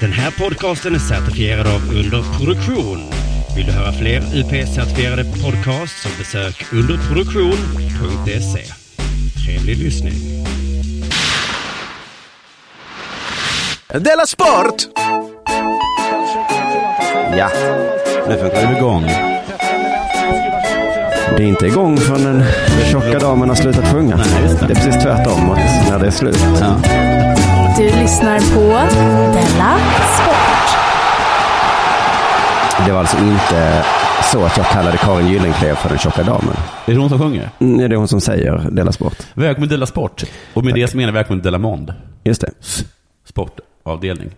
Den här podcasten är certifierad av Underproduktion. Vill du höra fler UP-certifierade podcasts så besök underproduktion.se. Trevlig lyssning. Della Sport! Ja, nu funkar det igång. Det är inte igång förrän den tjocka damen har slutat sjunga. Nej, det. det är precis tvärtom, att när det är slut. Ja. Du lyssnar på Della Sport. Det var alltså inte så att jag kallade Karin Gyllenklev för den tjocka damen. Är det hon som sjunger? Mm, Det är hon som säger Della Sport. Välkommen Della Sport. Och med det så menar jag välkommen Della Mond. Just det. Sportavdelning.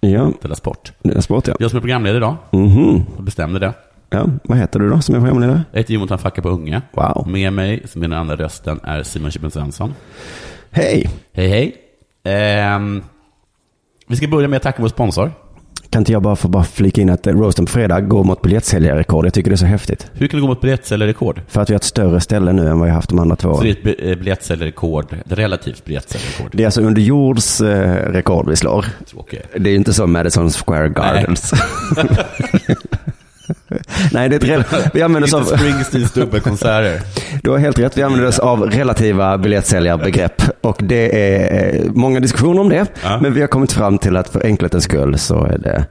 Ja, Della Sport. Della Sport ja. Jag som är programledare idag, Mhm. jag bestämde det. ja. Vad heter du då som är programledare? Jag heter Jonathan Facka på Unge. Wow. Med mig, som är den andra rösten, är Simon Chippen Svensson. Hej! Hej hej. Ehm, vi ska börja med att tacka vår sponsor. Kan inte jag bara få bara flika in att roasten på fredag går mot biljettsäljarrekord. Jag tycker det är så häftigt. Hur kan det gå mot biljettsäljarrekord? För att vi har ett större ställe nu än vad vi har haft de andra två Så det är åren. ett bi- biljettsäljarrekord, ett relativt biljettsäljarrekord. Det är alltså under jords eh, rekord vi slår. Tråkigt. Det är inte som Madison Square Gardens. Nej, det är ett rel- vi använder oss av, Springsteens dubbelkonserter. du har helt rätt, vi använder oss av relativa biljettsäljarbegrepp. Och det är eh, många diskussioner om det. Ja. Men vi har kommit fram till att för enkelhetens skull så är det,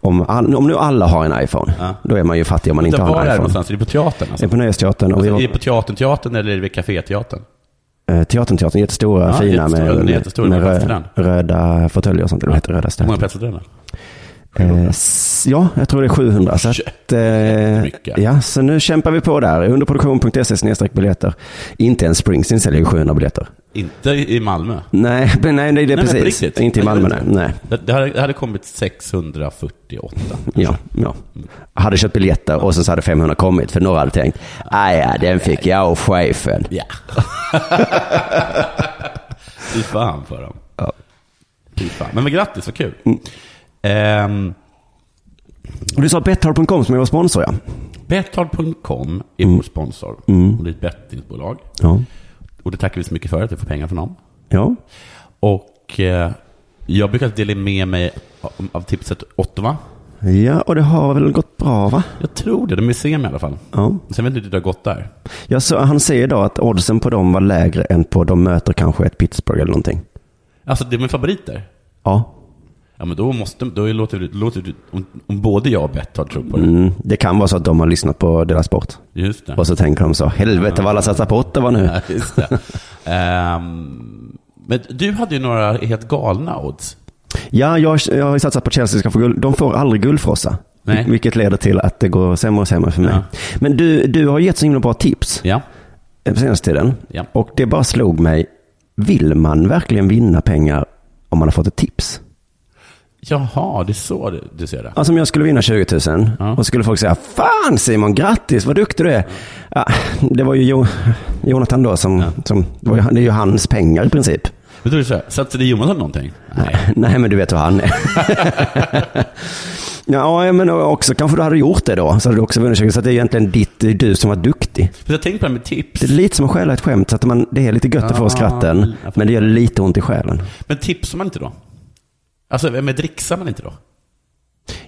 om, all, om nu alla har en iPhone, Ja. då är man ju fattig om man inte Var har är en det iPhone. någonstans? Är det på teatern? Det Alltså? är på Nöjesteatern och vi Alltså, är har, det på teatern-teatern eller är det vid Café-teatern? eh, Teatern, teatern, jättestora, Ja, fina jättestora, den är med, jättestor, med den är rö, plats röda fåtöljer och sånt. Det heter röda Hur många platser är det? Eh, ja, jag tror det är 700. Så, att, eh, ja, så nu kämpar vi på där. Underproduktion.se biljetter. Inte ens Springsteen säljer ju 700 biljetter. Inte i Malmö. Nej, men nej, det är Nej, precis. riktigt? Inte i Nej, Malmö, nej. nej. Det, hade, det hade kommit 648. Ja, ja. Hade köpt biljetter och så hade 500 kommit. För några hade tänkt, "Ah, ja, den fick jag och chefen. Ja. Fy fan för dem. Ja. Fy fan. Men, men grattis, vad kul. Mm. Och du sa Betthard.com som är vår sponsor, ja. Betthard.com är Mm. vår sponsor. Och det är ett bettingbolag. Ja. Och det tackar vi så mycket för, att vi får pengar från dem. ja. Och eh, jag brukar dela med mig av, av tipset Ottawa. Ja, och det har väl gått bra, va? Jag tror det, de är semi i alla fall. Ja. Sen vet inte hur det har gått där. Jag så, han säger idag att oddsen på dem var lägre än på de möter kanske ett Pittsburgh eller någonting. Alltså, det är min favoriter. Ja. Ja, men då måste, då låter det, låter det om, om både jag och Betthard tror på det. Mm, det kan vara så att de har lyssnat på deras sport. Just det. Och så tänker de så, helvete vad alla satsar på Ottawa nu. Ja, just det. Ehm, men du hade ju några helt galna odds. Ja, jag, jag har ju satsat på Chelsea ska få guld. De får aldrig guldfrossa. Nej. Vilket leder till att det går sämre och sämre för mig. Ja. Men du, du har gett så himla bra tips Ja. eh, på senaste tiden. Ja. Och det bara slog mig, vill man verkligen vinna pengar om man har fått ett tips? Jaha, det är så du, du ser det. Alltså om jag skulle vinna 20 000 Ja. och skulle folk säga Fan Simon, grattis, vad duktig du är. Ja, det var ju jo, Jonathan då som, som det, var ju, det är ju hans pengar i princip. Är det så här, satsade Jonathan någonting? Nej. Nej, men du vet hur han är. ja, men också kanske du hade gjort det då. Så hade du också vunnit 20 Så det är egentligen ditt, det är du som var duktig. Jag tänkte på det med tips. Det är lite som att stjäla ett skämt. Så att man, det är lite gött att få Ja, skratten. Men det gör lite ont i själen. Men tipsar man inte då? Alltså, men dricksar man inte då?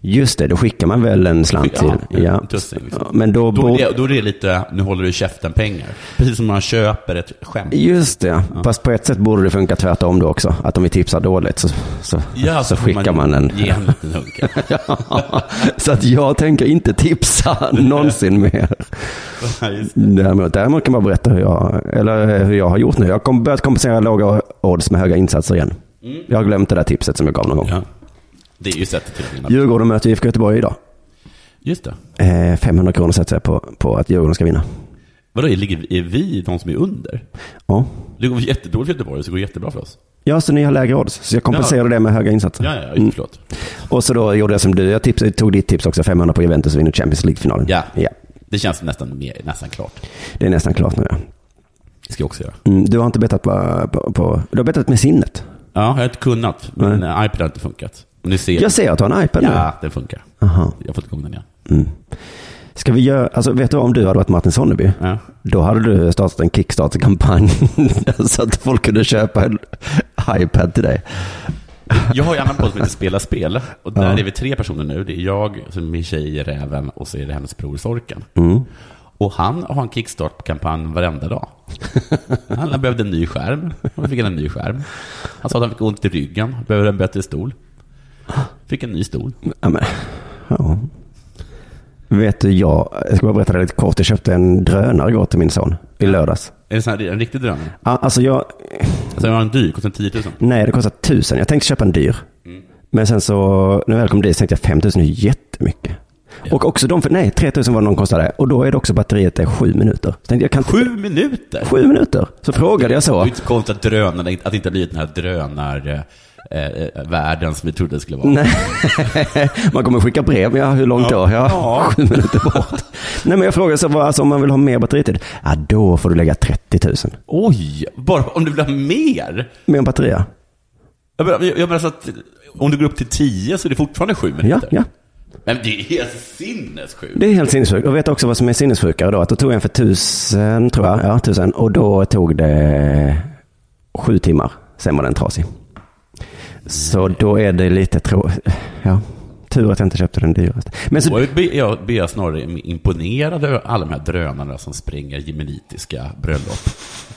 Just det, då skickar man väl en slant till. Ja. liksom. Ja, Men då, Då är, det, då är det lite, nu håller du käften pengar. Precis som man köper ett skämt. Just det, fast på ett sätt borde det funka tvärtom då också. Att om vi tipsar dåligt så, så, Ja, så, får skickar man, en... Ge en liten hunk. Ja, så att jag tänker inte tipsa någonsin mer. Ja. Däremot, däremot kan bara berätta hur jag, eller hur jag har gjort nu. Jag har kom- börjat kompensera låga odds med höga insatser igen. Jag har glömt det där tipset som jag gav någon gång. ja. Det är ju sättet till att vinna. Djurgården möter IFK Göteborg idag. Just det. Eh, 500 kronor sätter jag på, på att Djurgården ska vinna. Vadå, ligger, är vi de som är under? Ja. Det går jättedåligt för Göteborg, så det går jättebra för oss. Ja, så ni har lägre odds. Så jag kompenserar det med höga insatser. Ja, ja, Mm. förlåt. Och så då gjorde jag som du. Jag tipsade, tog ditt tips också. 500 på Juventus och vinner Champions League-finalen. Ja. ja. Det känns nästan, mer, nästan klart. Det är nästan klart nu. Ja. Det ska jag också göra. Mm, du har inte bettat på, på, på... Du har bettat med sinnet. Ja, jag har inte kunnat. Men eh, iPad har inte funkat. Ni ser. Jag ser att du har en iPad nu. Ja, den funkar. Aha. Jag har fått igång den igen. Mm. Ska vi göra, alltså vet du om du hade varit Martin Sonneby, Ja. då hade du startat en Kickstarter-kampanj så att folk kunde köpa en iPad till dig. Jag har ju en annan podd som heter Spela spel. Och där Ja. är vi tre personer nu. Det är jag, så min tjej Räven och så är det hennes bror Sorken. Mm. Och han har en Kickstart-kampanj varenda dag. Han behövde en ny skärm, då fick han en ny skärm. Han sa att han fick ont i ryggen, behöver en bättre stol. Fick en ny stol. Ja, men, ja. Vet du, jag, jag ska bara berätta det lite kort. Jag köpte en drönare igår till min son i lördags. Är det sån här, en riktig drönare? Ja, Alltså jag, Alltså, jag har en dyr, kostar 10 000. nej det kostar tusen. Jag tänkte köpa en dyr. Men sen så, när jag väl kom dit så tänkte jag 5000 är jättemycket. Och också de, för, nej 3000 var någon kostade. Och då är det också batteriet är sju minuter. Så jag, kan inte- Sju minuter? Sju minuter. Så frågade jag Det är så. inte konstigt att drönarna, att det inte har blivit den här drönar... Eh, eh, världen som vi trodde det skulle vara. Nej, man kommer skicka brev. Ja, hur långt då? Ja, Ja. sju minuter bort. Nej, men jag frågade så, alltså, om man vill ha mer batteritid? Ja, då får du lägga 30 000. Oj! Bara om du vill ha mer? Mer batteri, Jag menar, jag menar så att om du går upp till 10 så är det fortfarande sju ja. minuter. ja. Men det är helt sinnessjukt. Det är helt sinnessjukt. Och vet också vad som är sinnessjukare då? Att då tog jag en för tusen, tror jag. Ja, tusen. Och då tog det sju timmar. Sen var den trasig. Så då är det lite trå... Ja, tur att jag inte köpte den dyraste. Men så, jag, blir snarare imponerad över alla de här drönarna som springer jemenitiska bröllop.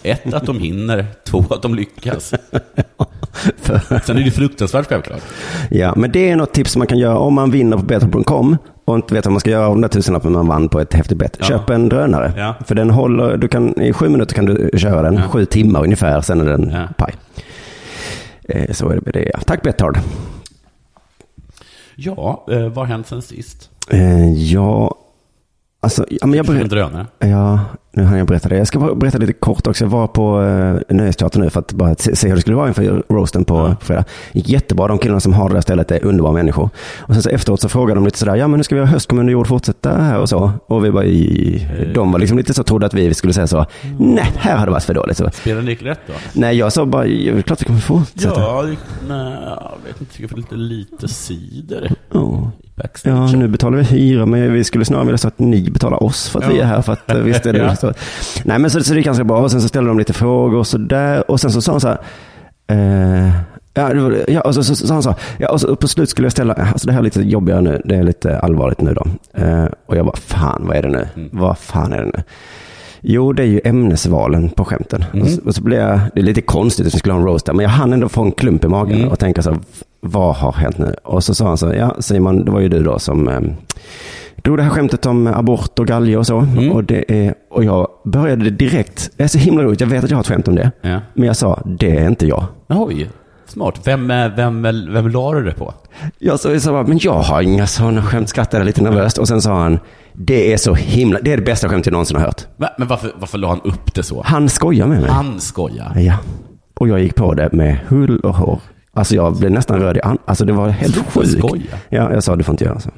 Ett, att de hinner. Två, att de lyckas. för, Sen är det fruktansvärt självklart. ja, men det är något tips man kan göra om man vinner på Betthard.com och inte vet vad man ska göra av de där tusenlappen man vann på ett häftigt bett. Ja. Köp en drönare. Ja. För den håller, du kan, i sju minuter kan du köra den. Ja. Sju timmar ungefär, sen är den Ja. paj. Eh, Så är det med det. Tack Betthard. Ja, eh, vad har hänt sen sist? Eh, ja, alltså, ja, men jag Som en drönare. ja, nu har jag berättat det. Jag ska bara berätta lite kort också. Jag var på eh, Nöjesteatern nu för att bara se, se hur det skulle vara inför roasten på Ja. fredag. Gick jättebra. De killarna som har det där stället är underbara människor. Och sen så efteråt så frågade de lite sådär, ja men nu ska vi ha höstkommun och jord fortsätta här och så. Och vi var i, de var liksom lite så trodde att vi skulle säga så, nej, här har det varit för dåligt. Så, Spelar ni rätt då? nej, jag sa bara, det är klart vi kommer fortsätta. Ja, nej, jag vet inte. Jag får lite lite cider Ja. i backstage. Ja, nu betalar vi hyra, men vi skulle snarare vilja så att ni betalar oss för att Ja. vi är här. För att, eh, visst är det. så. Nej, men så, så det gick ganska bra. Och sen så ställde de lite frågor och så där. Och sen så sa han så här. Eh, ja, var, ja, och så så- så sa han så. Ja, och så på slut skulle jag ställa. Alltså det här är lite jobbigare nu. Det är lite allvarligt nu då. Eh, och jag bara, fan vad är det nu? Mm. Vad fan är det nu? Jo, det är ju ämnesvalen på skämten. Mm. Och, så, och så blev jag, det är lite konstigt att vi skulle ha en roast där, men jag hann ändå få en klump i magen Mm. och tänka så, vad har hänt nu? Och så sa han så, ja Simon, det var ju du då som eh, drog det här skämtet om abort och galge och så. Mm. Och, det är, och jag började direkt, det är så himla roligt, jag vet att jag har ett skämt om det. Ja. Men jag sa, det är inte jag. Oj, smart. Vem, eh, vem, vem la du det på? Jag sa, jag sa bara, men jag har inga sådana skämt, skrattade lite nervöst. Och sen sa han, det är så himla, det är det bästa skämt jag någonsin har hört. Va? Men varför, varför la han upp det så? Han skojar med mig. Han skojar. Ja. Och jag gick på det med hull och hår. Alltså jag blev nästan röd i an- Alltså det var helt sjukt. Ja, jag sa du får inte göra så.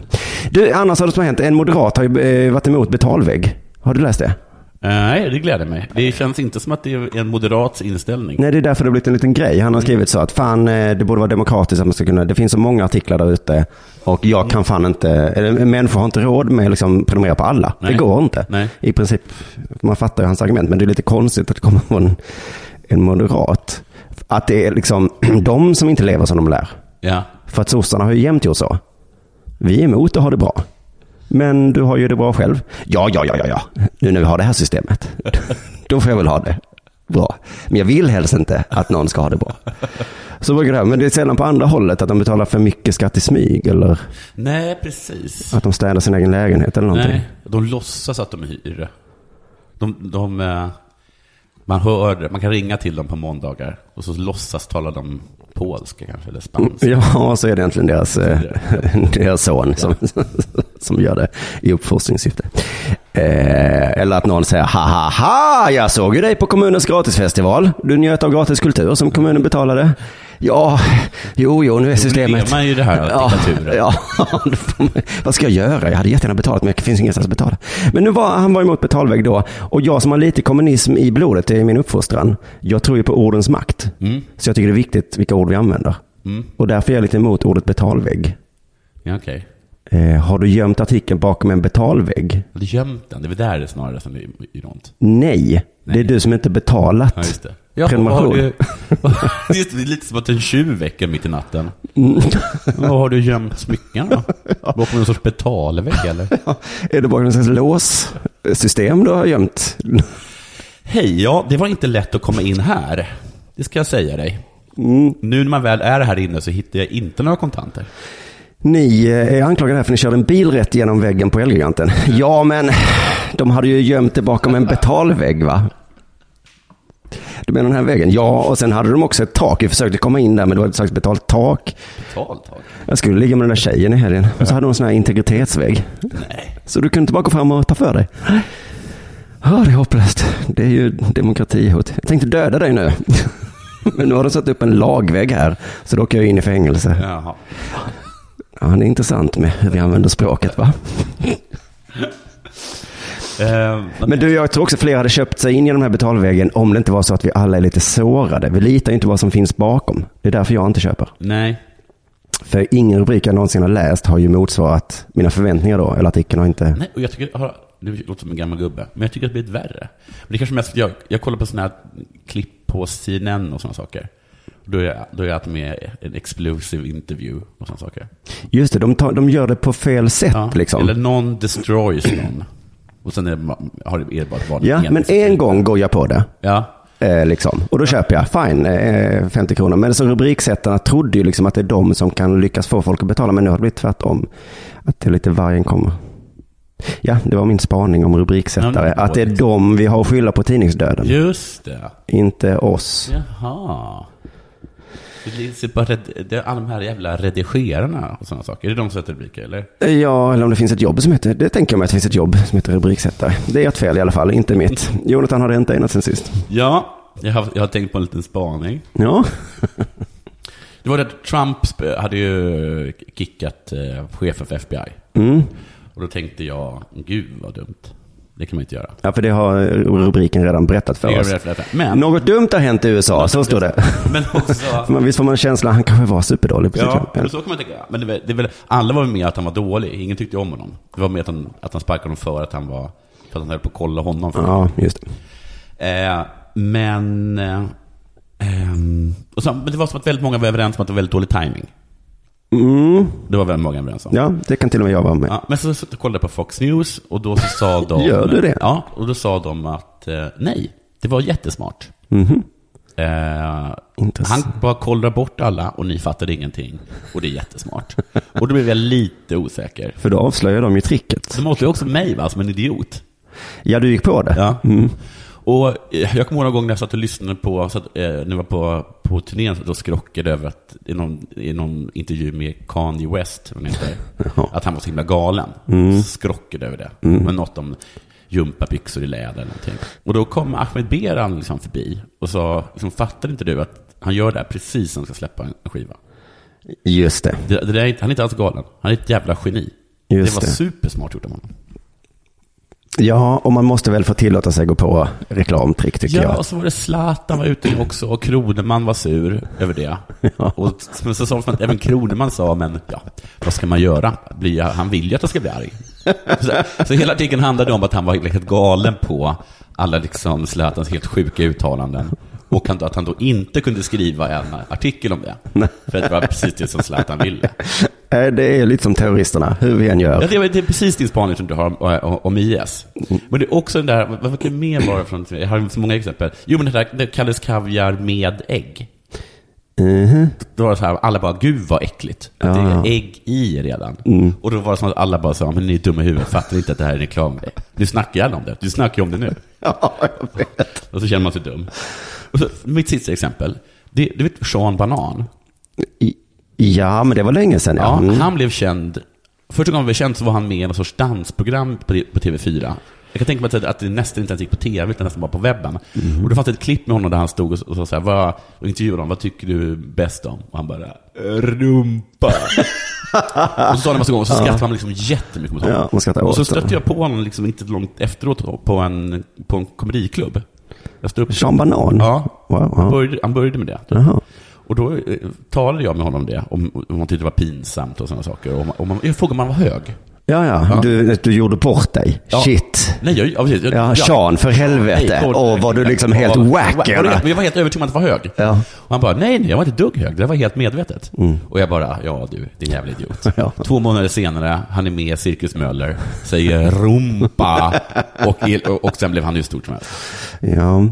Du, annars har det som har hänt. En moderat har ju eh, varit emot betalvägg. Har du läst det? Nej, det gläder mig. Det känns inte som att det är en moderats inställning. Nej, det är därför det har blivit en liten grej. Han har skrivit så att fan, eh, det borde vara demokratiskt att man ska kunna, det finns så många artiklar där ute och jag kan fan inte, eller människor har inte råd med att liksom prenumerera på alla. Nej. Det går inte. Nej. I princip, man fattar ju hans argument, men det är lite konstigt att det kommer från en, en moderat. Att det är liksom de som inte lever som de lär. Ja. För att sossarna har ju jämt gjort så. Vi är emot att ha det bra. Men du har ju det bra själv. Ja, ja, ja, ja, ja. Nu när vi har det här systemet. Då får jag väl ha det bra. Men jag vill helst inte att någon ska ha det bra. Så brukar det här. Men det är sällan på andra hållet att de betalar för mycket skatt i smyg. Eller Nej, precis. att de städar sin egen lägenhet eller någonting. Nej, de låtsas att de hyr. De, de, eh, man hör, man kan ringa till dem på måndagar och så låtsas tala de polska kanske, eller spanska. Ja, så är det egentligen deras, eh, deras son som, som gör det i uppfostringssyfte. Eh, eller att någon säger, ha ha ha, jag såg ju dig på kommunens gratisfestival. Du njöt av gratis kultur som kommunen betalade. Ja, jo, jo, nu är systemet... lever man ju det här. Ja, då man- vad ska jag göra? Jag hade jättegärna betalat, men det finns ingenstans att betala. Men nu var han var emot betalvägg då. Och jag som har lite kommunism i blodet, det är min uppfostran. Jag tror ju på ordens makt. Mm. Så jag tycker det är viktigt vilka ord vi använder. Mm. Och därför är jag lite emot ordet betalvägg. Ja, okej. Eh, har du gömt artikeln bakom en betalvägg? Du gömt den, det är väl där det snarare som är iront. Nej, det är Nej. du som inte betalat. Ja. Ja, Prenumeration. du- det är lite som att en tjuv väcker mitt i natten. Mm. Vad har du gömt smycken då? Bakom någon sorts betalvägg eller? Är det bara någon slags låssystem du har gömt? Hej, ja, det var inte lätt att komma in här. Det ska jag säga dig. Mm. Nu när man väl är här inne så hittar jag inte några kontanter. Ni eh, är anklagade här för att ni körde en bil rätt genom väggen på Elgiganten. Ja, men de hade ju gömt det bakom en betalvägg va? Du menar den här väggen? Ja, och sen hade de också ett tak. Vi försökte komma in där, men det var ett slags betalt tak. Betalt tag. Jag skulle ligga med den där tjejen i helgen. Och så hade hon en sån här integritetsvägg. Nej. Så du kunde inte bara gå fram och ta för dig? Ja, det är hopplöst. Det är ju demokratihot. Jag tänkte döda dig nu. Men nu har de satt upp en lagvägg här, så då åker jag in i fängelse. Jaha. Ja, det är intressant med hur vi använder språket va? Eh, Men du, jag tror också fler hade köpt sig in genom den här betalväggen om det inte var så att vi alla är lite sårade. Vi litar ju inte vad som finns bakom. Det är därför jag inte köper. nej. För ingen rubrik jag någonsin har läst har ju motsvarat mina förväntningar då. Eller artikeln har inte... nej. Och jag tycker, det låter som en gammal gubbe, men jag tycker att det blivit värre. Men det är kanske mest, jag, jag kollar på sådana här klipp på CNN och sådana saker. Då är, jag- då är jag alltid med i en explosive interview och sådana saker. Just det, de, tar, de gör det på fel sätt Ja, liksom. Eller någon destroys någon. Och sen är det, har det, är det bara vanligt Ja, men en gång går jag på det. Ja, Eh, liksom. Och då köper jag, fine, eh, 50 kronor. Men så rubriksättarna trodde ju liksom att det är de som kan lyckas få folk att betala. Men nu har det blivit tvärtom. Att det är lite vargen kommer. Ja, det var min spaning om Ja, rubriksättare. det var att det är de vi har att skylla på tidningsdöden. just det. Inte oss. Jaha. Det bara är alla de här jävla redigerarna och sådana saker. Är det de som sätter rubriker, eller? Ja, eller om det finns ett jobb som heter, det tänker jag mig att det finns ett jobb som heter rubriksättare. Det är ett fel i alla fall, inte mitt. Jonathan har det inte ägnat sen sist. Ja, jag har, jag har tänkt på en liten spaning. Ja, Det var det att Trump hade ju kickat eh, chefen för FBI. mm. Och då tänkte jag, gud vad dumt. Det kan man inte göra. ja för det har rubriken redan berättat för oss. Men, Något dumt har hänt i USA, så står det. men också... Visst får man känslan, han kanske var superdålig på Ja, men så kan man tänka. Men det, var- det väl, alla var med att han var dålig. Ingen tyckte om honom. Det var med att han, att han sparkade honom för att han var, för att han höll på att kolla honom. För Ja, just det. Eh, men, eh, ehm, och så, men det var som att väldigt många var överens om att det var väldigt dålig timing. Mm. Det var väldigt många överens om. Ja, det kan till och med jag vara med. Ja, men så, så kollade jag på Fox News och då så sa de... Gör du det? Ja, och då sa de att eh, nej, det var jättesmart. Mhm. Eh, han bara kollrar bort alla och ni fattade ingenting. Och det är jättesmart. och då blev jag lite osäker. För då avslöjar de ju tricket. De måste ju också mig va, som en idiot. Ja, du gick på det? Ja. Mm. Och eh, jag kommer ihåg någon gång när jag satt och lyssnade på, så att, eh, när jag var på, på turnén, så skrockade över att i någon, i någon intervju med Kanye West, vad heter, Ja. att han var så himla galen. Mm. Skrockade över det. Men något om gympabyxor i läder eller någonting. Och då kom Ahmed Beran liksom förbi och sa, liksom, fattar inte du att han gör det här precis när han ska släppa en skiva? Just det. Det, det är han är inte alls galen. Han är ett jävla geni. Just det var det. supersmart gjort av honom. Ja, och man måste väl få tillåta sig gå på reklamtrick tycker Ja, jag. och så var det Zlatan var ute också och Kroneman var sur över det. Och men så sa man att även Kroneman sa, men ja, vad ska man göra? Blir, han vill ju att jag ska bli arg. Så, så hela artikeln handlade om att han var helt galen på alla liksom Zlatans helt sjuka uttalanden. Och att han då inte kunde skriva en artikel om det. Nej. För att det var precis det som Zlatan ville. Det är lite som terroristerna, hur vi än gör. Ja, det, det är precis din spaning som du har om, IS. Men det är också den där, vad kan det mer vara från, jag har så många exempel. Jo, men det där, det kallades kaviar med ägg. Mhm. Då var det så här, alla bara, gud vad äckligt. Att det Ja. Mm. är ägg i redan. Och då var det som att alla bara sa, men ni är dumma i huvudet, fattar inte att det här är en reklamgrej. Nu snackar alla om det. Du snackar ju om det nu. Ja, jag vet. Och så känner man sig dum. Så, mitt sista exempel. Det, du vet Sean Banan? I- Ja, men det var länge sedan. Ja. Mm. han blev känd. Första gången han blev känd så var han med i någon sorts dansprogram på, på TV4. Jag kan tänka mig att, att det nästan inte ens gick på TV, utan nästan bara på webben. Mm. Och då fanns det ett klipp med honom där han stod och, och sa så här, vad, och intervjuade honom, vad tycker du bäst om? Och han bara, rumpa. och så sa han en massa gånger, och så skrattade man liksom jättemycket mot honom. Ja, och så stötte jag på honom liksom inte långt efteråt på en, på en komediklubb. Jag stod upp, Sean Banan? Ja. Wow, han wow. började, han började med det. Jaha. Och då eh, talade jag med honom om det, om, om han tyckte det var pinsamt och sådana saker. Om- och man, jag frågade om han var hög. Ja, ja. Du, du gjorde bort dig. Ja. Shit. Nej, jag, ja, precis. Jag- Ja, Sean, för helvete. Nej, Och var du liksom helt wack, var- eller? var- Jag var helt övertygad om att det var hög. Ja. Och han bara, nej, nej, jag var inte dugg hög. Det var helt medvetet. Och jag bara, ja du, din jävla idiot. Ja. Två månader senare, han är med i Cirkus Möller, säger rumpa och, och, och sen blev han ju stort som helst. Ja.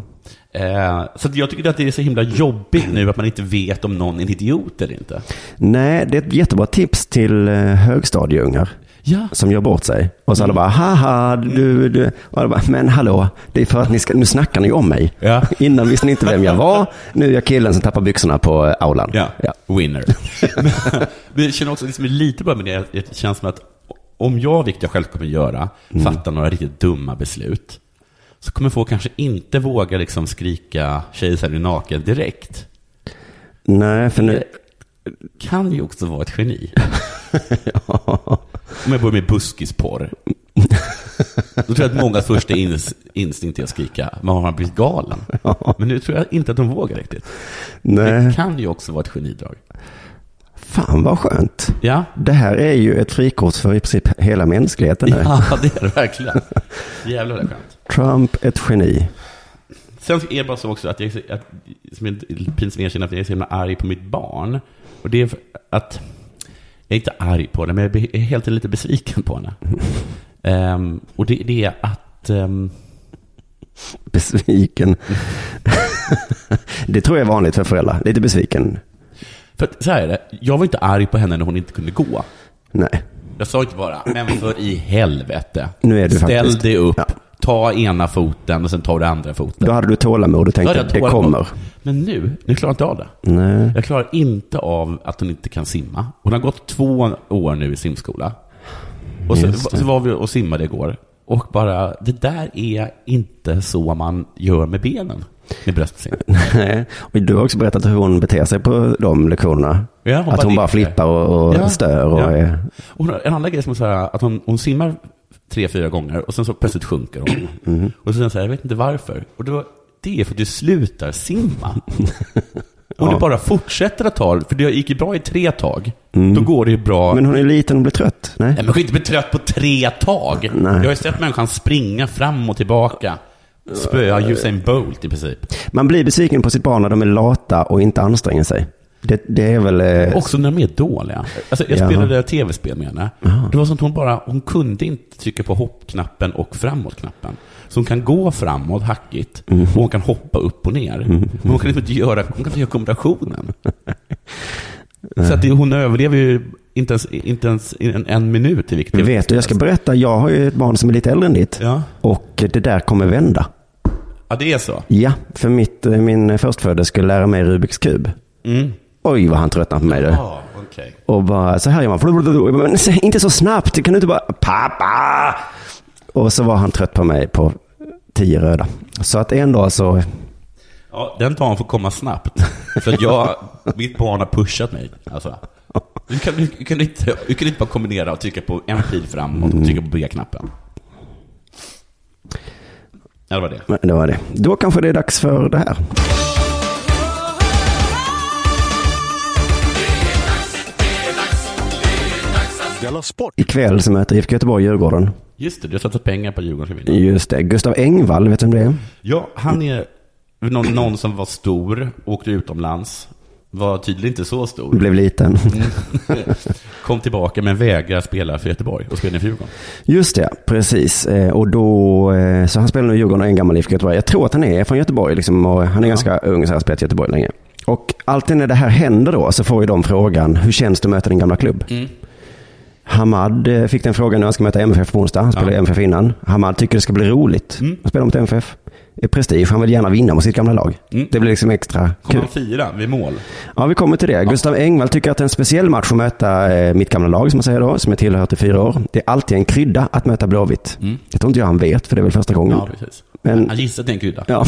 Eh, så jag tycker att det är så himla jobbigt nu att man inte vet om någon är en idiot eller inte. Nej, det är ett jättebra tips till eh, högstadieungar Ja. som gör bort sig. Och så alla bara, haha, du, du. Och alla bara, men hallå, det är för att ni ska, nu snackar ni om mig. Ja. Innan visste ni inte vem jag var, nu är jag killen som tappar byxorna på eh, aulan. Ja, Ja. winner. Men jag känner också, det som är lite bra med det, det känns som att om jag, vilket jag själv kommer göra, Mm. fattar några riktigt dumma beslut, så kommer folk kanske inte våga liksom skrika kejsaren är naken direkt. Nej, för nu, Kan ju också vara ett geni. Om jag börjar med buskisporr. Då tror jag att många första ins instinkt är att skrika, men har han blivit galen? Men nu tror jag inte att de vågar riktigt. Det nej, kan ju också vara ett genidrag. fan vad skönt. Ja, Det här är ju ett frikort för i princip hela mänskligheten nu. Ja, det är det verkligen. Jävlar vad det skönt. Trump, ett geni. Sen är det bara så också att jag att, som jag pinsamt erkänner att jag är så himla arg på mitt barn. Och det är att, jag är inte arg på henne, men jag är helt lite besviken på henne. Ehm, och det, det är att, ehm, Besviken. det tror jag är vanligt för föräldrar. Lite besviken. för att, så här är det, jag var inte arg på henne när hon inte kunde gå. Nej. Jag sa inte bara, men för i helvete. Nu är du Ställ faktiskt- dig upp, Ja. Ta ena foten och sen tar du andra foten. Då hade du tålamod och tänkte jag det kommer. Men nu, nu klarar jag inte av det. Nej. Jag klarar inte av att hon inte kan simma. Hon har gått två år nu i simskola. Och så, så var vi och simmade igår. Och bara, det där är inte så man gör med benen med bröstsim. Nej. Och du har också berättat hur hon beter sig på de lektionerna. Ja, hon att bara hon bara flippar och, och Ja. stör. Och Ja. är, Och en annan grej som är så här, att hon, hon simmar tre, fyra gånger och sen så plötsligt sjunker hon. Mm. Och sen säger jag vet inte varför. Och då, det är för att du slutar simma. Om du bara fortsätter att ta, för det gick ju bra i tre tag, då går det ju bra. Mm. Men hon är liten och blir trött. Nej. Nej, kan ju inte bli trött på tre tag. Nej. Jag har ju sett människan springa fram och tillbaka. Spöa Usain Bolt i princip. Man blir besviken på sitt barn när de är lata och inte anstränger sig. Det, det är väl... Eh, Också när de är dåliga. Alltså, jag Ja. spelade tv-spel med henne. Det var som att hon bara, hon kunde inte trycka på hoppknappen och framåtknappen. Så hon kan gå framåt hackigt Mhm. och hon kan hoppa upp och ner. Men hon kan inte göra, hon kan inte göra kombinationen. Så att det, hon överlever ju inte ens, inte ens en, en minut i vilket vet du, jag ska berätta. Jag har ju ett barn som är lite äldre än ditt. Ja. Och det där kommer vända. ja, det är så. Ja, för mitt, eh, min förstfödde skulle lära mig Rubiks kub. Mm. Oj, vad han tröttnade på mig. Du. Ja, okej. Och bara, så här gör man. Men inte så snabbt, kan du inte bara, pappa! Och så var han trött på mig på tio röda. Så att en dag så, Ja, den dagen får komma snabbt. För att jag, mitt barn har pushat mig. Alltså. Du, kan, du, kan inte, du kan inte bara kombinera och trycka på en pil framåt och trycka på B-knappen. Ja, det var det. det var det. Då kanske det är dags för det här. Della Sport! Ikväll så möter IFK Göteborg Djurgården. Just det, du har satsat pengar på Djurgården ska vinna. Just det. Gustav Engvall, vet du vem det är? Ja, han är någon, någon som var stor, åkte utomlands, var tydligen inte så stor. Blev liten. Kom tillbaka men vägrar spela för Göteborg och spela för Djurgården. Just det, precis. Eh, Och då, eh, så han spelar nu Djurgården och en gammal IFK Göteborg. Jag tror att han är från Göteborg liksom, och han är ganska ung så har spelat i Göteborg länge. Och alltid när det här händer då så får ju de frågan, hur känns det att möta din gamla klubb? Hamad eh, fick den frågan när han ska möta MFF på onsdag. Han spelade i MFF innan. Hamad tycker det ska bli roligt att spela mot MFF. Det är prestige, han vill gärna vinna mot sitt gamla lag. Det blir liksom extra kul. han fyra vid mål? Ja, vi kommer till det. Gustav Engvall tycker att det är en speciell match att möta eh, mitt gamla lag, som man säger då, som jag tillhört i fyra år. Det är alltid en krydda att möta Blåvitt. Det tror inte jag han vet, för det är väl första gången. Ja, precis. Men- Han gissade att det är en krydda. Ja.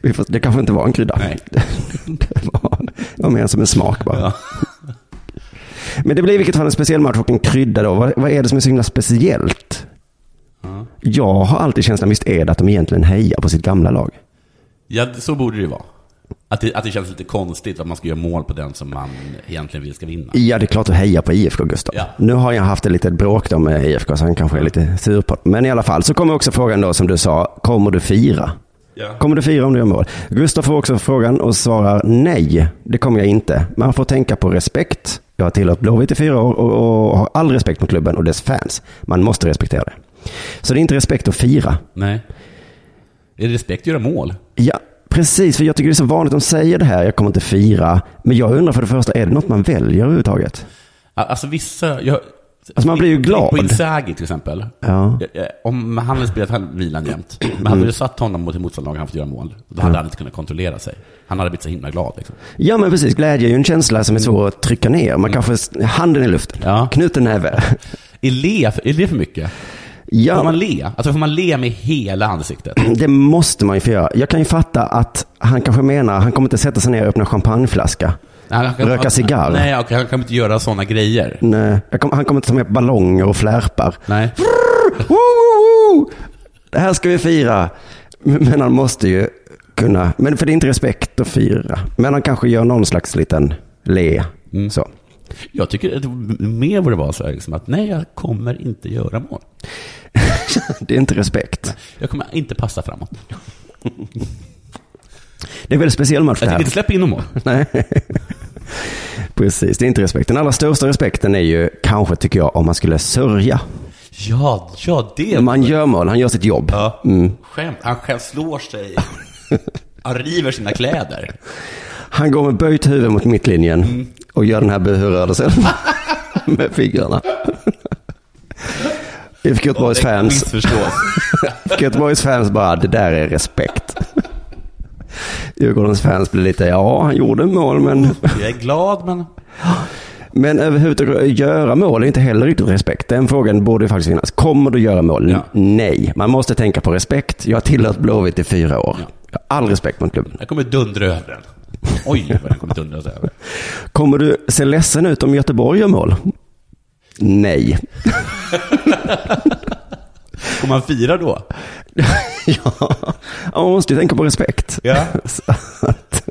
Det kanske inte var en krydda. Nej. Det var, det var mer som en smak bara. Ja. Men det blir i vilket fall en speciell match och en krydda då. Vad, vad är det som är så himla speciellt? Jag har alltid känslan, visst är det att de egentligen hejar på sitt gamla lag? Ja, så borde det vara. Att det, att det känns lite konstigt att man ska göra mål på den som man egentligen vill ska vinna. Ja, det är klart du hejar på IFK, Gustav. Ja. Nu har jag haft ett litet bråk då med IFK, så han kanske är lite sur på det. Men i alla fall, så kommer också frågan då som du sa, kommer du fira? Ja. Kommer du fira om du gör mål? Gustav får också frågan och svarar nej, det kommer jag inte. Man får tänka på respekt. Jag har tillhört Blåvitt i fyra år och, och har all respekt mot klubben och dess fans. Man måste respektera det. Så det är inte respekt att fira. Nej. Är det respekt att göra mål? Ja, precis. För jag tycker det är så vanligt de säger det här, jag kommer inte fira. Men jag undrar för det första, är det något man väljer överhuvudtaget? Alltså vissa... Jag, Alltså, man blir ju glad. På Inzaghi till exempel. Ja. Eh, Om han hade spelat han Milan jämt, men hade du satt honom mot motståndarlag och han fått göra mål, då hade han inte kunnat kontrollera sig. Han hade blivit så himla glad liksom. Ja men precis, glädje är ju en känsla som är svår att trycka ner. Man kanske, handen i luften, Ja. knuten näve. Är, le, är det för mycket? Får Ja, man le? Alltså får man le med hela ansiktet? det måste man ju få göra. Jag kan ju fatta att han kanske menar, han kommer inte sätta sig ner och öppna champagneflaska. Nej, kan- Röka cigarr. Nej, okej, han kan inte göra sådana grejer. Nej, jag kom, han kommer inte ta med ballonger och flärpar. Nej. Woo, woo, woo! Det här ska vi fira. Men han måste ju kunna, men för det är inte respekt att fira. Men han kanske gör någon slags liten le. Mm. Så. Jag tycker att mer borde vara så här, liksom att nej, jag kommer inte göra mål. Det är inte respekt. Jag kommer inte passa framåt. Det är en väldigt speciell match det Jag här. tänker inte släppa in någon mål. Nej. Precis, det är inte respekt. Den allra största respekten är ju kanske, tycker jag, om man skulle sörja. Ja, ja, det. Man gör mål, han gör sitt jobb. Ja. Mm. Skämt. Han själv slår sig. Han river sina kläder. Han går med böjt huvud mot mittlinjen och gör den här buhurörelsen med fingrarna. IFK Göteborgs fans. IFK Göteborgs fans bara, det där är respekt. Djurgårdens fans blir lite, ja, han gjorde mål, men, Jag är glad, men... men överhuvudtaget göra mål är inte heller riktigt respekt. Den frågan borde faktiskt finnas. Kommer du göra mål? Ja. Nej, man måste tänka på respekt. Jag har tillhört Blåvitt i fyra år. Ja. Jag har all respekt mot klubben. Jag kommer dundra över den. Oj, vad jag kommer dundra över. Kommer du se ledsen ut om Göteborg gör mål? Nej. Kommer man fira då? ja, man måste ju tänka på respekt. Ja. Att,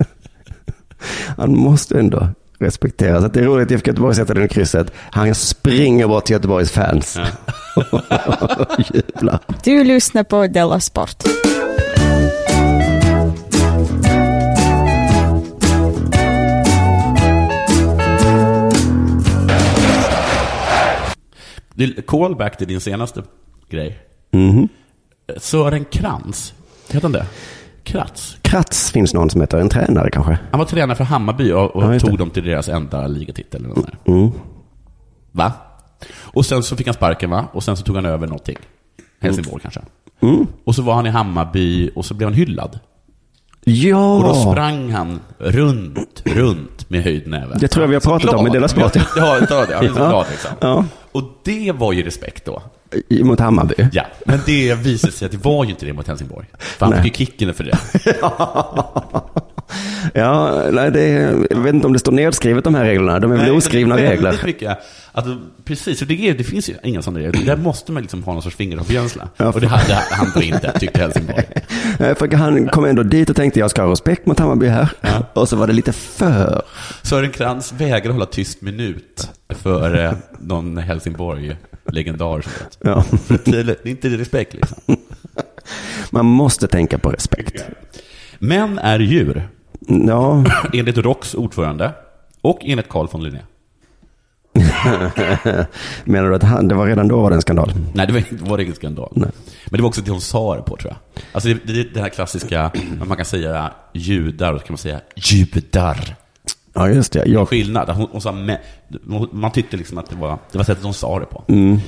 han måste ändå respektera. Så att det är roligt att IFK Göteborg sätter den i krysset. Han springer bort till Göteborgs fans. och jublar. Du lyssnar på Della Sport. Callback till din senaste grej. Mhm. Sören Krantz, heter han det? Kratz. Kratz finns någon som heter en tränare kanske. Han var tränare för Hammarby och, och Ja, tog det. dem till deras enda ligatitel. Eller något. Mm. Va? Och sen så fick han sparken va? Och sen så tog han över någonting. Helsingborg kanske. Mm. Och så var han i Hammarby och så blev han hyllad. Ja, Och då sprang han runt, runt med höjd näve. Det tror jag vi har pratat om i Della Sport, Ja, ja, ja, så Ja. glad liksom. Ja. Och det var ju respekt då. I- mot Hammarby. Ja, men det visade sig att det var ju inte det mot Helsingborg. För han Nej. fick ju kicken för det. Ja, nej, det är, jag vet inte om det står nedskrivet de här reglerna. De är väl oskrivna det är väldigt regler. Mycket, alltså, precis, det, det finns ju inga sådana regler. Där måste man liksom ha någon sorts fingeravkänsla. Ja, och det hade han då inte, tyckte Helsingborg. Nej, För han kom ändå dit och tänkte jag ska ha respekt mot Hammarby här. Och så var det lite för. Sören Krantz vägrar hålla tyst minut för eh, någon Helsingborg-legendar. Ja. Det är inte respekt liksom. Man måste tänka på respekt. Män är djur, Ja, enligt ROKs ordförande och enligt Carl von Linné. menar du att han, det var redan då var det en skandal? Nej, det var, det var ingen skandal. Nej. Men det var också det hon sa det på, tror jag. Alltså, det, det, det här klassiska, man kan säga judar, och så kan man säga judar. Ja, just det. Jag, Skillnad. Hon, hon sa med, man tyckte liksom att det var, det var sättet hon sa det på.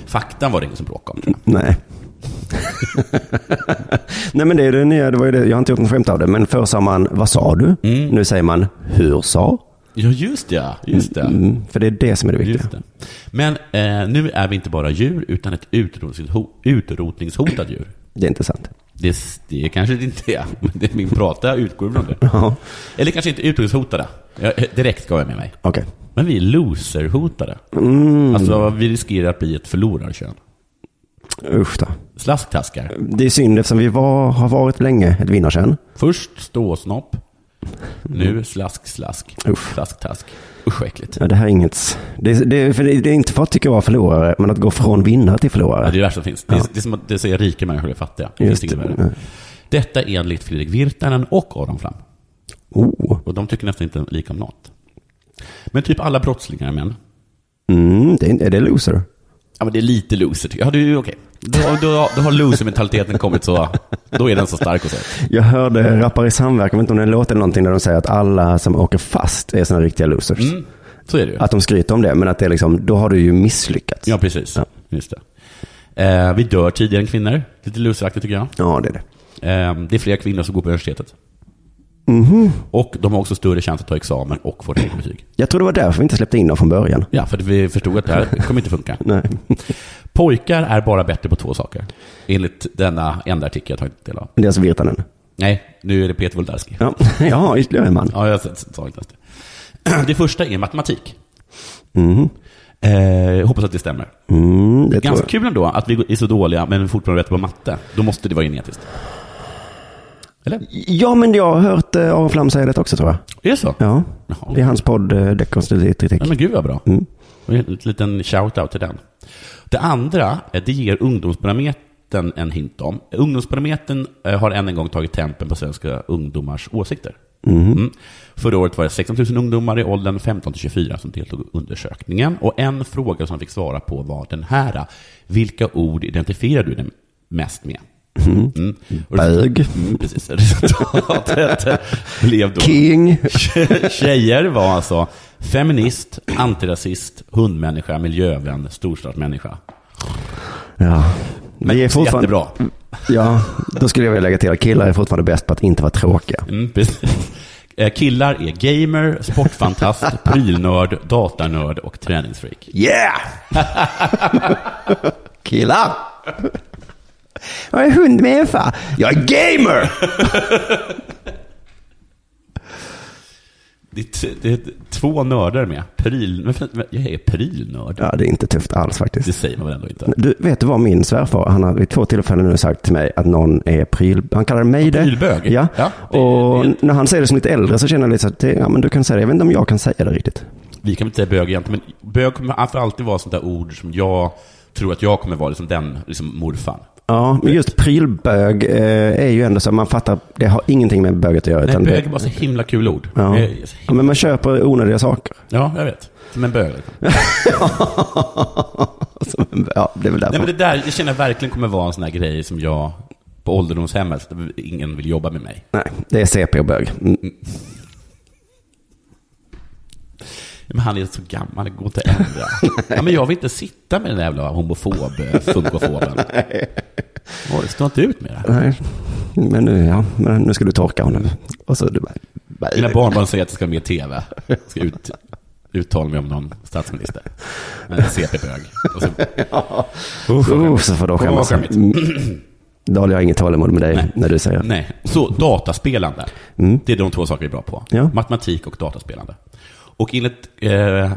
Faktan var det ingen som bråkade om, tror jag. nej. nej, men det är det nya. Det var ju det. Jag har inte gjort något skämt av det. Men förr sa man, vad sa du? Nu säger man, hur sa? Ja, just ja. Just det. Mm, för det är det som är det viktiga. Det. Men eh, nu är vi inte bara djur, utan ett utrotningsho- utrotningshotat djur. Det är inte sant. Det, det kanske det inte är, men det är min prata utgår från det. Ja, Eller kanske inte utrotningshotade. Jag, direkt gav jag med mig. okej. Men vi är loserhotade. Mm, Alltså, vi riskerar att bli ett förlorarkön. Usch då. Slasktaskar. Det är synd eftersom vi var, har varit länge ett vinnarkön. Först ståsnopp, Nu slask, slask, Uff. slask, task. Usch äckligt. Ja, det här är inget, det, det, för det, det är inte för att tycka vara förlorare, men att gå från vinnare till förlorare. Ja, det är det värsta som finns. Det är, det är som att det säger rika människor är fattiga. Det Just finns inget värre. Detta är enligt Fredrik Virtanen och Aron Flam. Oh. Och de tycker nästan inte lika om något. Men typ alla brottslingar är män. Mm, det är, är det loser? Ja, men det är lite loser tycker jag. Ja, ju okej. Då, då, då har loser-mentaliteten kommit så, då är den så stark hos oss. Jag hörde Rappare i samverkan, jag vet inte om det är en låt eller någonting, där de säger att alla som åker fast är sådana riktiga losers. Mm, så är det ju. Att de skryter om det, men att det är liksom, då har du ju misslyckats. Ja, precis. Ja. Just det. Eh, vi dör tidigare än kvinnor. Lite loseraktigt tycker jag. Ja, det är det. Eh, det är fler kvinnor som går på universitetet. Mhm. Och de har också större chans att ta examen och få ett betyg. Jag tror det var därför vi inte släppte in dem från början. Ja, för vi förstod att det här kommer inte funka. Nej. Pojkar är bara bättre på två saker. Enligt denna enda artikel jag tagit del av. Det är alltså Virtanen. Nej, nu är det Peter Wolodarski. Ja, ja ytterligare en man. Ja, jag sa inte det. Det första är matematik. Mhm. Eh, hoppas att det stämmer. Mm, det Ganska kul ändå att vi är så dåliga men fortfarande rätt på matte. Då måste det vara genetiskt. Eller? Ja, men jag har hört eh, Aron Flam säga det också tror jag. Är det så? Ja, Jaha. det är hans podd eh, Dekonstruktiv men gud vad bra. Mm. Och En liten shout-out till den. Det andra, eh, det ger Ungdomsbarometern en hint om. Ungdomsbarometern har än en gång tagit tempen på svenska ungdomars åsikter. Mm. Förra året var det 16 000 ungdomar i åldern 15 till 24 som deltog i undersökningen. Och en fråga som de fick svara på var den här. Vilka ord identifierar du dig mest med? Mm. Och Bög. Mm, precis. Resultatet blev då... King. Tjejer var alltså feminist, antirasist, hundmänniska, miljövän, storstadsmänniska. Ja. Vi är fortfarande... Jättebra. Ja, då skulle jag vilja lägga till att killar är fortfarande bäst på att inte vara tråkiga. Mm. Eh, Killar är gamer, sportfantast, prylnörd, datanörd och träningsfreak. Yeah! killar! Jag är hundmänniska. Jag är gamer! Det är, t- det är två nördar med. Pryl... Jag är prylnörd. Ja, det är inte tufft alls Det faktiskt. säger man väl ändå inte? Du, vet du vad min svärfar, han har vid två tillfällen nu sagt till mig att någon är pryl, han kallar mig det. Prylbög? Ja, Ja, det- och det- när han säger det som lite äldre så känner jag lite så att, det, ja men du kan säga det, jag vet inte om jag kan säga det riktigt. Vi kan väl inte säga bög egentligen, men bög kommer för alltid vara sånt där ord som jag tror att jag kommer vara liksom den liksom morfan. Ja, men just prylbög eh, är ju ändå så, man fattar, det har ingenting med böget att göra. Nej, utan bög är bara så himla kul ord. ja. Så ja, himla- men man köper onödiga saker. Ja, jag vet. Som en bög. Liksom. Som en- ja, det är väl därför. Nej, men det där, jag känner verkligen kommer vara en sån här grej som jag på ålderdomshemmet, där ingen vill jobba med mig. Nej, det är CP och bög. Mm. Men han är så gammal, det går inte att ändra. ja, men jag vill inte sitta med den där jävla homofob, funkofoben. Åh, det står inte ut med det. Nej, men nu, ja, men nu ska du torka honom. Och så du bara, Mina barnbarn säger att jag ska med i tv. Jag ska ut, uttala mig om någon statsminister. Men CP-bög. Och så, Usch, vad Oh, så får Åh, skämmas. Mm. Daniel har inget tålamod med dig Nej. när du säger. Nej, så dataspelande. Mm. Det är de två saker vi är bra på. Ja. Matematik och dataspelande. Och enligt eh,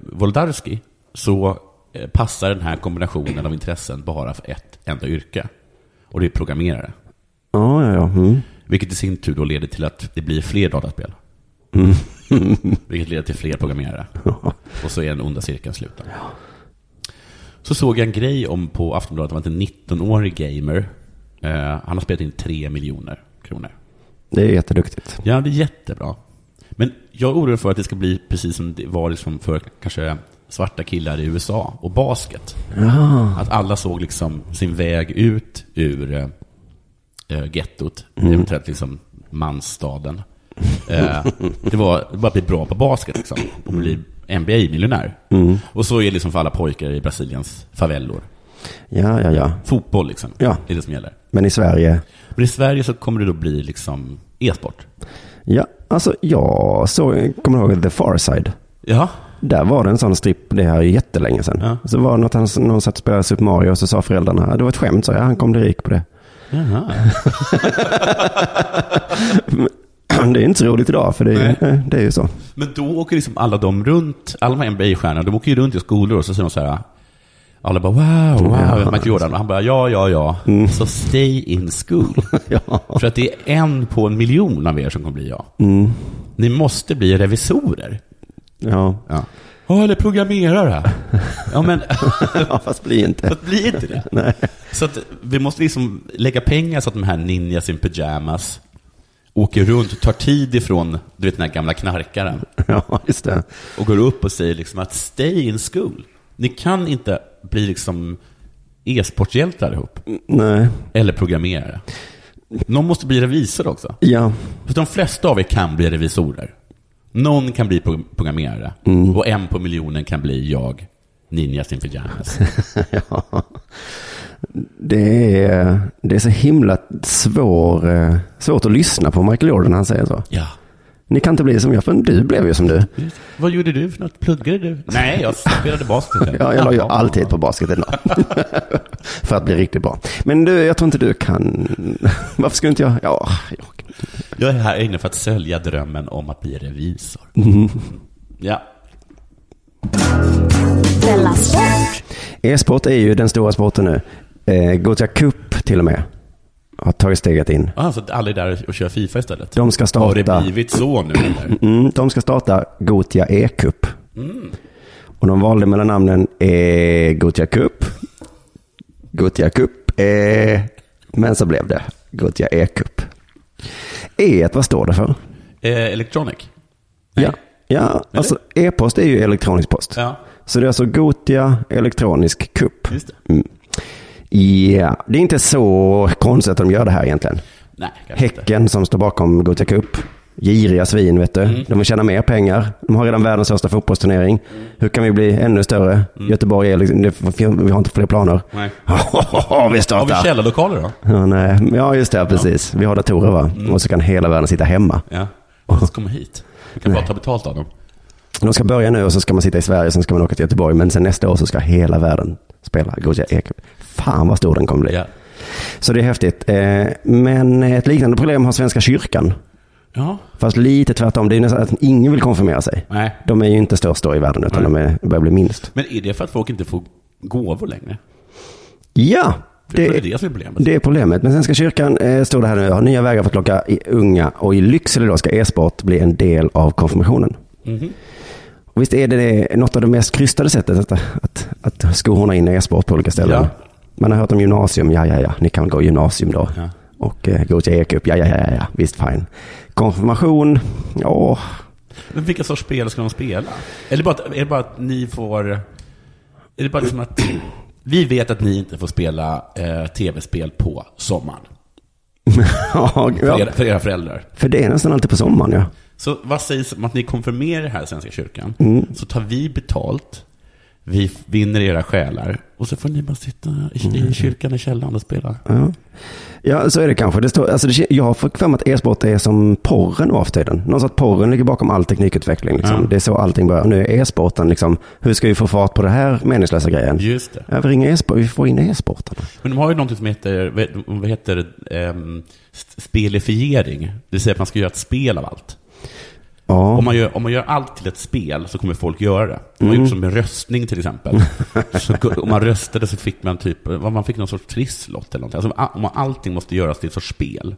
Wolodarski så eh, passar den här kombinationen av intressen bara för ett enda yrke. Och det är programmerare. Ja, ja, ja. Mm. Vilket i sin tur då leder till att det blir fler dataspel. Mm. Vilket leder till fler programmerare. Och så är den onda cirkeln sluten. Så såg jag en grej om på Aftonbladet om att en 19-årig gamer, eh, han har spelat in 3 miljoner kronor. Det är jätteduktigt. Ja, det är jättebra. Men jag orolig för att det ska bli precis som det var liksom för kanske svarta killar i USA och basket. Ja. Att alla såg liksom sin väg ut ur eh, gettot, eventuellt liksom mansstaden. Eh, det var bara att bli bra på basket liksom, och bli NBA-miljonär. Och så är det liksom för alla pojkar i Brasiliens favellor. Ja, ja, ja. Fotboll liksom, Ja. är det som gäller. Men i Sverige, Men i Sverige så kommer det då bli liksom e-sport. ja, alltså jag såg, kommer ihåg The Far Side? Ja, Där var det en sån stripp, det här är jättelänge sedan. Ja. Så var det något, han, någon satt och spelade Super Mario och så sa föräldrarna, det var ett skämt, så jag, han kom bli rik på det. Jaha. Det är inte så roligt idag, för det är, Nej. det är ju så. Men då åker liksom alla de runt, alla de här NBA-stjärnorna, de åker ju runt i skolor och så säger de så här, Alla bara wow, wow, Michael Jordan. Och han bara ja, ja, ja. Så stay in school. Ja. För att det är en på en miljon av er som kommer bli ja. Ni måste bli revisorer. Ja. Ja. Ja, eller programmerare. Ja, men ja, fast bli inte. Fast bli inte det. Nej. Så att vi måste liksom lägga pengar så att de här ninjas in pyjamas åker runt, tar tid ifrån du vet, den här gamla knarkaren Ja, just det. och går upp och säger liksom att stay in school. Ni kan inte bli liksom e-sportshjältar ihop. Nej. Eller programmerare. Någon måste bli revisor också. Ja. För de flesta av er kan bli revisorer. Någon kan bli pro- programmerare. Och en på miljonen kan bli jag, ninjas in pyjamas. ja. Det är, det är så himla svår, eh, svårt att lyssna på Michael Jordan när han säger så. ja. Ni kan inte bli som jag, för du blev ju som du. Vad gjorde du för något? Pluggade du? Nej, jag spelade basket. Ja, jag la ju alltid på basket för att bli riktigt bra. Men du, jag tror inte du kan... Varför skulle inte jag... Ja, jag... Jag är här inne för att sälja drömmen om att bli revisor. Ja. Della Sport! E-sport är ju den stora sporten nu. Eh, Gothia Cup till och med har tagit steget in. Ah, så alla är där och kör Fifa istället? De ska Har det starta, blivit så nu eller? mm, de ska starta Gothia E-cup. Och de valde mellan namnen eh, Gothia Cup, Gothia Cup, eh, men så blev det Gothia E-cup. E, vad står det för? Eh, Electronic? Nej. Ja, ja alltså e-post är ju elektronisk post. Ja, Så det är alltså Gotia elektronisk kupp. just det. Ja, det är inte så konstigt att de gör det här egentligen. Nej, kanske inte. Häcken som står bakom Gotia Cup. Giriga svin, vet du. Mm. De vill tjäna mer pengar. De har redan världens största fotbollsturnering. Hur kan vi bli ännu större? Göteborg är liksom, vi har inte fler planer. Mm. Nej. vi Har vi startar. källarlokaler då? Ja, nej. ja, just det, precis. Vi har datorer va? Mm. Och så kan hela världen sitta hemma. Ja. Och komma hit. Vi kan bara ta betalt av dem. De ska börja nu och så ska man sitta i Sverige, sen ska man åka till Göteborg. Men sen nästa år så ska hela världen spela Gothia E-cup. Fan vad stor den kommer bli. Ja. Så det är häftigt. Eh, Men ett liknande problem har Svenska kyrkan. Ja. Fast lite tvärtom. Det är nästan att ingen vill konfirmera sig. Nej. De är ju inte störst då i världen, utan de är, börjar bli minst. Men är det för att folk inte får gåvor längre? Ja, Det är det, det som är problemet. det är problemet. Men Svenska kyrkan eh, står det här nu, har nya vägar för att locka i unga. Och i Lycksele då ska e-sport bli en del av konfirmationen. Mhm. Och visst är det, det något av det mest krystade sättet att, att, att skohorna in e-sport på olika ställen. Ja. Man har hört om gymnasium, ja ja ja, ni kan väl gå gymnasium då. Ja. Och eh, gå till e-cup, ja ja ja ja, visst fine. Konfirmation, ja, Men vilka sorts spel ska de spela? Eller bara, att- är det bara att ni får... Är det bara liksom att... Vi vet att ni inte får spela eh, tv-spel på sommaren. ja, För, era, för era föräldrar. För det är nästan alltid på sommaren ja. Så vad sägs om att ni konfirmerar här i Svenska kyrkan? Mm. Så tar vi betalt, vi vinner era själar och så får ni bara sitta i, Mm. i kyrkan i källaren och spela. Ja, ja så är det kanske. Det står, alltså det, jag har fått för mig att e-sport är som porren nu av tiden. Någon sorts porren ligger bakom all teknikutveckling. Liksom. Ja. Det är så allting börjar. Nu är e-sporten liksom, hur ska vi få fart på det här meningslösa grejen? Just det. Ja, vi ringer e-sport, vi får in e-sportarna. Men de har ju någonting som heter, vad- heter st- spelifiering. Det vill säga att man ska göra ett spel av allt. Ja, Om man, gör, om man gör allt till ett spel så kommer folk göra det. De har Mm. gjort som med röstning till exempel. så, om man röstade så fick man typ, man fick någon sorts trisslott eller någonting. Alltså, om man, allting måste göras till ett sorts spel.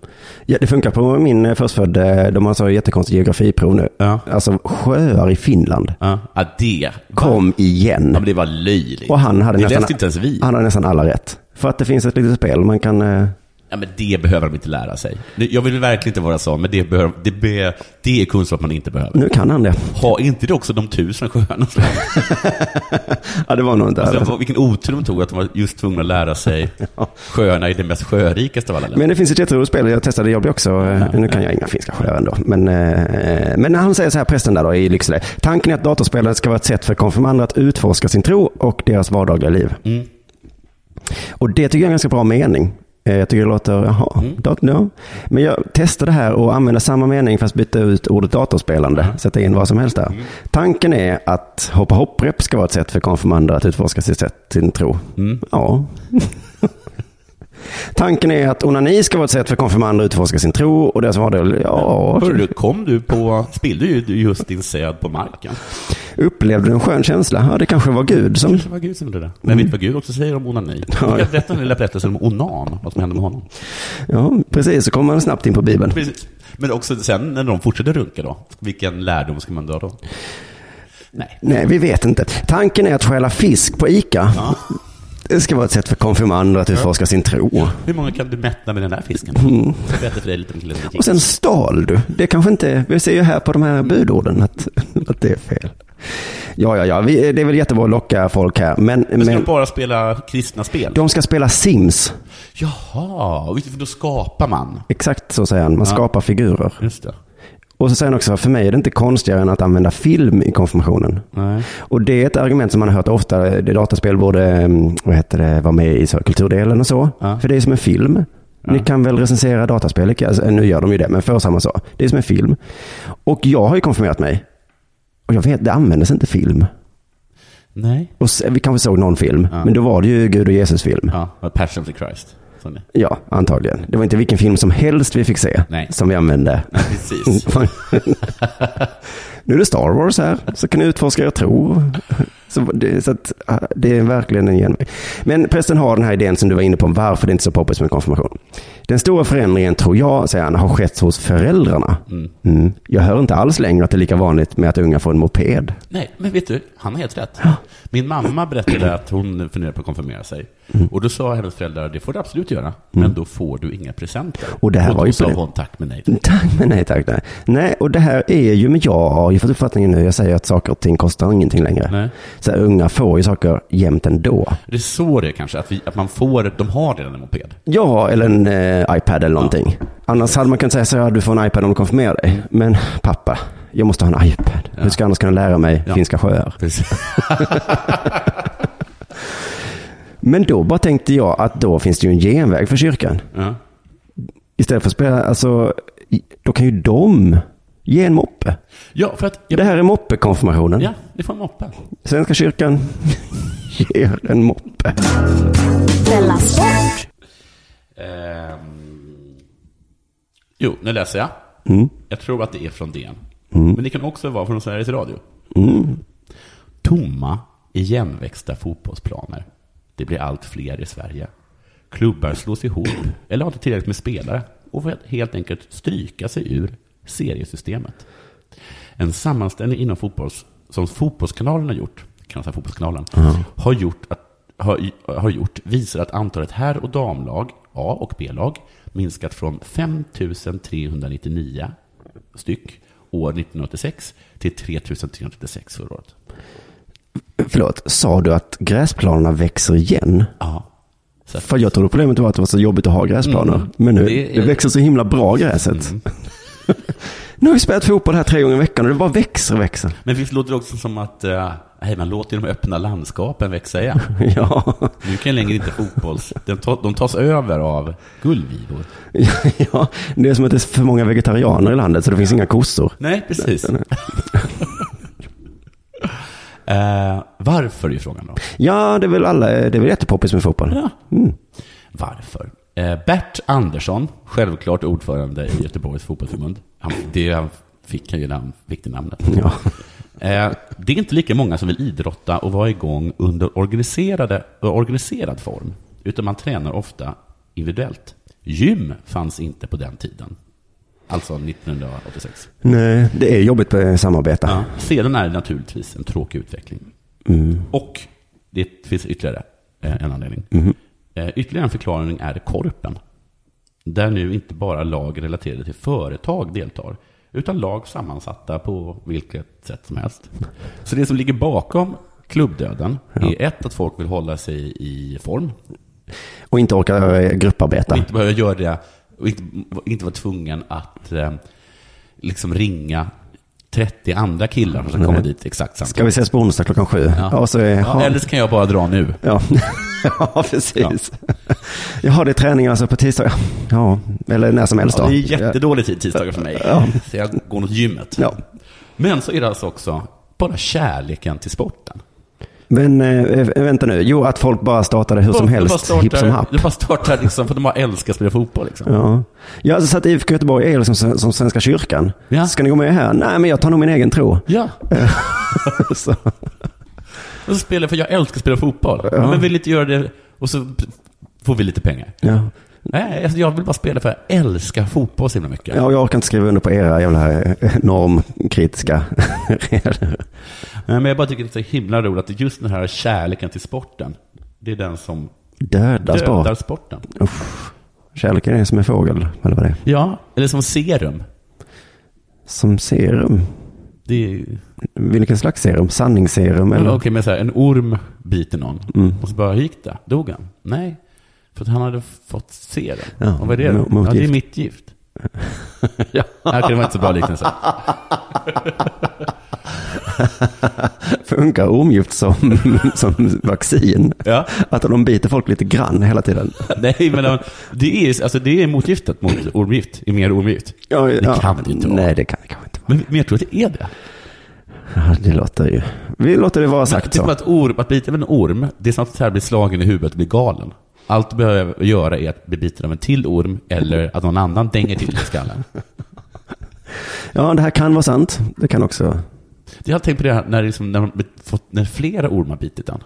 ja, det funkar på min eh, förstfödde, de har så jättekonstigt geografiprov nu. Ja. Alltså sjöar i Finland. Ja, ja det. Kom Ja, igen. men det var löjligt. Och han hade, det nästan, läste inte ens vi. han hade nästan alla rätt. För att det finns ett litet spel man kan... Ja, men det behöver de inte lära sig. Jag vill verkligen inte vara så, men det, behöver, det, be, det är kunskap man inte behöver. Nu kan han det. Ha inte det också de tusen sjöarna? Ja, det var nog inte... Alltså, vilken otur de tog att de var just tvungna att lära sig sjöarna i det mest sjörikaste av alla länder. Men det finns ett jätteroligt spel, jag testade, blev också, eh, nu kan jag inga finska sjöar ändå. Men, eh, men han säger så här, prästen där då i Lycksele. Tanken är att datorspelet ska vara ett sätt för konfirmander att utforska sin tro och deras vardagliga liv. Mm. Och det tycker jag är en ganska bra mening. Eh, Jag tycker det låter, jaha, Mm. dat, ja. Men jag testade här och använda samma mening fast byta ut ordet datorspelande. Sätta in vad som helst Mm. där. Tanken är att hoppa hopprep ska vara ett sätt för konfirmander att utforska sitt sätt, sin tro. Mm. Ja. Tanken är att onani ska vara ett sätt för konfirmander att utforska sin tro och deras vardag. Ja, Hörru, kom du på, spillde ju just din säd på marken? Upplevde du en skön känsla? Ja, det kanske var Gud som... Det var Gud som gjorde det. Men vet du vad Gud också säger om onani? Ska berätta den lilla berättelsen om onan, vad som hände med honom. Ja, precis. Så kommer man snabbt in på Bibeln. Precis. Men också sen när de fortsätter runka då, vilken lärdom ska man dra då? Nej. Nej, vi vet inte. Tanken är att stjäla fisk på ICA. Det ska vara ett sätt för konfirmander att utforska sin tro. Hur många kan du mätta med den där fisken? Jag berättar för dig lite om Och sen stal du. Det kanske inte, vi ser ju här på de här budorden att, att det är fel. Ja, ja, ja, vi, det är väl jättebra att locka folk här. Men, Men ska men de bara spela kristna spel? de ska spela Sims. Jaha, för då skapar man. Exakt så säger han. Man Ja. skapar figurer. Just det. Och så säger han också, för mig är det inte konstigare än att använda film i konfirmationen. Nej. Och det är ett argument som man har hört ofta. Det dataspel borde mm, vad heter det, vara med i så, kulturdelen och så. Ja. För det är som en film. Ni kan väl recensera dataspel? Alltså, nu gör de ju det, men för samma sak. Det är som en film. Och jag har ju konfirmerat mig. Och jag vet, det användes inte film. Nej. Och se, vi kanske såg någon film, Ja. men då var det ju Gud och Jesus-film. Ja. Ja, Passion of the Christ. Det. antagligen. Det var inte vilken film som helst vi fick se, Nej. som vi använde. Nej, precis. nu är det Star Wars här, så kan ni utforska er tro. Så det, så att, det är verkligen en genväg. Men prästen har den här idén som du var inne på, om varför det inte är så poppis med konfirmation. Den stora förändringen, tror jag, säger han, har skett hos föräldrarna. Mm. Jag hör inte alls längre att det är lika vanligt med att unga får en moped. Nej, men vet du, han har helt rätt. Min mamma berättade att hon funderar på att konfirmera sig. Mm. Och då sa hennes föräldrar, det får du absolut göra, men då får du inga presenter. Och det här då var ju sa hon tack men nej. till. Tack, men nej tack. Nej. nej, och det här är ju, men jag har ju fått uppfattningen nu, jag säger att saker och ting kostar ingenting längre. Nej. Så här, unga får ju saker jämt ändå. Det är så det är kanske, att, vi, att man får, de har redan en moped. Ja, eller en eh, iPad eller någonting. Annars hade man kunnat säga så här, du får en iPad om du konfirmerar dig. Men pappa, jag måste ha en iPad. Hur ska jag annars kunna lära mig Ja. finska sjöar? Men då bara tänkte jag att då finns det ju en genväg för kyrkan. Ja. Istället för att spela, alltså, då kan ju de ge en moppe. ja, för att... Det här är moppekonfirmationen. Ja, det får en moppe. Svenska kyrkan ger en moppe. Ehm... Jo, nu läser jag. Mm. Jag tror att det är från DN. Men det kan också vara från Sveriges Radio. Mm. Tomma, igenväxta fotbollsplaner. Det blir allt fler i Sverige. Klubbar slås ihop eller har inte tillräckligt med spelare och får helt enkelt stryka sig ur seriesystemet. En sammanställning inom fotbolls, som Fotbollskanalen har gjort, kan säga Fotbollskanalen, har, gjort att, har, har gjort visar att antalet herr och damlag, A och B-lag, minskat från 5 399 styck år 1986 till 3 336 förra året. Förlåt, sa du att gräsplanerna växer igen? Ja. För jag trodde problemet var att det var så jobbigt att ha gräsplaner. Mm. Men nu, Det det, är- Mm. växer så himla bra gräset. Nu har vi spelat fotboll här tre gånger i veckan och det bara växer och växer. men visst låter det också som att eh, hej, man låter de öppna landskapen växa igen. ja. Nu kan längre inte fotbolls... De, ta, de tas över av gullvivor. ja, det är som att det är för många vegetarianer i landet så det finns inga kossor. Nej, precis. eh, varför är frågan då? Ja, det är väl alla, det är väl jättepoppis med fotboll. Ja. Varför? Eh, Bert Andersson, självklart ordförande i Göteborgs fotbollsförbund. Han, det han fick han ju när han fick det namnet. Ja. Eh, det är inte lika många som vill idrotta och vara igång under organiserade, organiserad form, utan man tränar ofta individuellt. Gym fanns inte på den tiden, alltså 1986. Nej, det är jobbigt med samarbete. Ja. Sedan är det naturligtvis en tråkig utveckling. Och det finns ytterligare eh, en anledning. Eh, Ytterligare en förklaring är korpen. Där nu inte bara lag relaterade till företag deltar, utan lag sammansatta på vilket sätt som helst. Så det som ligger bakom klubbdöden är ett, att folk vill hålla sig i form. Och inte orkar eh, grupparbeta. Och inte behöva göra det, och inte, inte vara tvungen att eh, liksom ringa 30 andra killar som ska komma dit exakt samtidigt. Ska vi ses på onsdag klockan sju? Ja. Så är, Ja, eller så kan jag bara dra nu. Ja, ja precis. Jaha, det är träning alltså på tisdag. Ja, eller när som helst Ja, det är jättedålig tid tisdagar för mig. Ja. Så jag går mot gymmet. Ja. Men så är det alltså också bara kärleken till sporten. Men eh, vänta nu, jo att folk bara startade hur som Det bara helst, startar- hipp som happ. Det bara startar liksom för att de bara älskar att spela fotboll. Liksom. Ja. Jag har alltså satt IFK Göteborg är liksom som Svenska kyrkan. Ja. Ska ni gå med här? Nej, men jag tar nog min egen tro. Ja, så, och så spelar jag för jag älskar att spela fotboll. Ja. Men vill inte göra det och så får vi lite pengar. ja. Nej, alltså jag vill bara spela för jag älskar fotboll så himla mycket. ja, jag orkar inte skriva under på era jävla eh, normkritiska regler. Nej, Men jag bara tycker det är så himla roligt att just den här kärleken till sporten, det är den som Döda dödar sport. sporten. Uff. Kärleken är som en fågel, eller vad det är. Ja, eller som serum. Som serum. Det är ju... Vilken slags serum? Sanningsserum eller? Okej, men så här, en orm biter någon. Mm. Och så bara, gick det? Dog han? Nej, för att han hade fått serum. Ja, och vad är det då? Ja, det är mitt gift. ja. Okej, det var inte så bra liknelse. Funkar ormgift som, som vaccin? Ja. Att de biter folk lite grann hela tiden? Nej, men de- det är, alltså, det är motgiftet mot ormgift, är mer ormgift. Ja, Det kan det inte vara. Nej, det kan det kanske. Men, men jag tror att det är det. Ja, det låter ju... Vi låter det vara sagt det är som så. att, orm, att bita av en orm, det är som att bli slagen i huvudet och bli galen. Allt du behöver göra är att bli biten av en till orm eller att någon annan dänger till i skallen. Ja, det här kan vara sant. Det kan också... Jag har tänkt på det här när, liksom, när, fått, när flera ormar bitit den.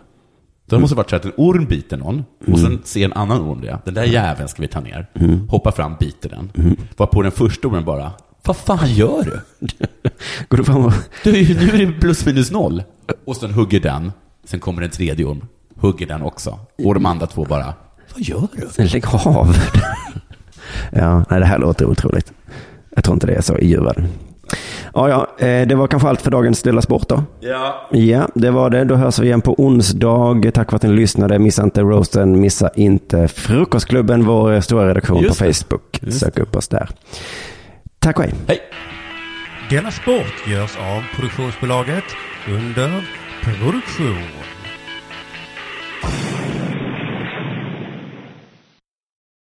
Då måste det varit så att en orm biter någon och sen ser en annan orm det. Den där jäveln ska vi ta ner. Hoppar fram, biter den. Varpå den första ormen bara, vad fan gör du? Går du fram och... du nu är det plus minus noll. Och sen hugger den. Sen kommer en tredje orm. Hugger den också. Och de andra två bara, vad gör du? Lägg av. ja, nej, det här låter otroligt. Jag tror inte det är så i djurvärlden. Ja, ja, eh, det var kanske allt för dagens Dela Sport då. Ja. Ja, det var det. Då hörs vi igen på onsdag. Tack för att ni lyssnade. Missa inte roasten. Missa inte Frukostklubben, vår stora redaktion på Just det. Facebook. Sök upp oss där. Tack och hej. Hej. Denna sport görs av produktionsbolaget under produktion.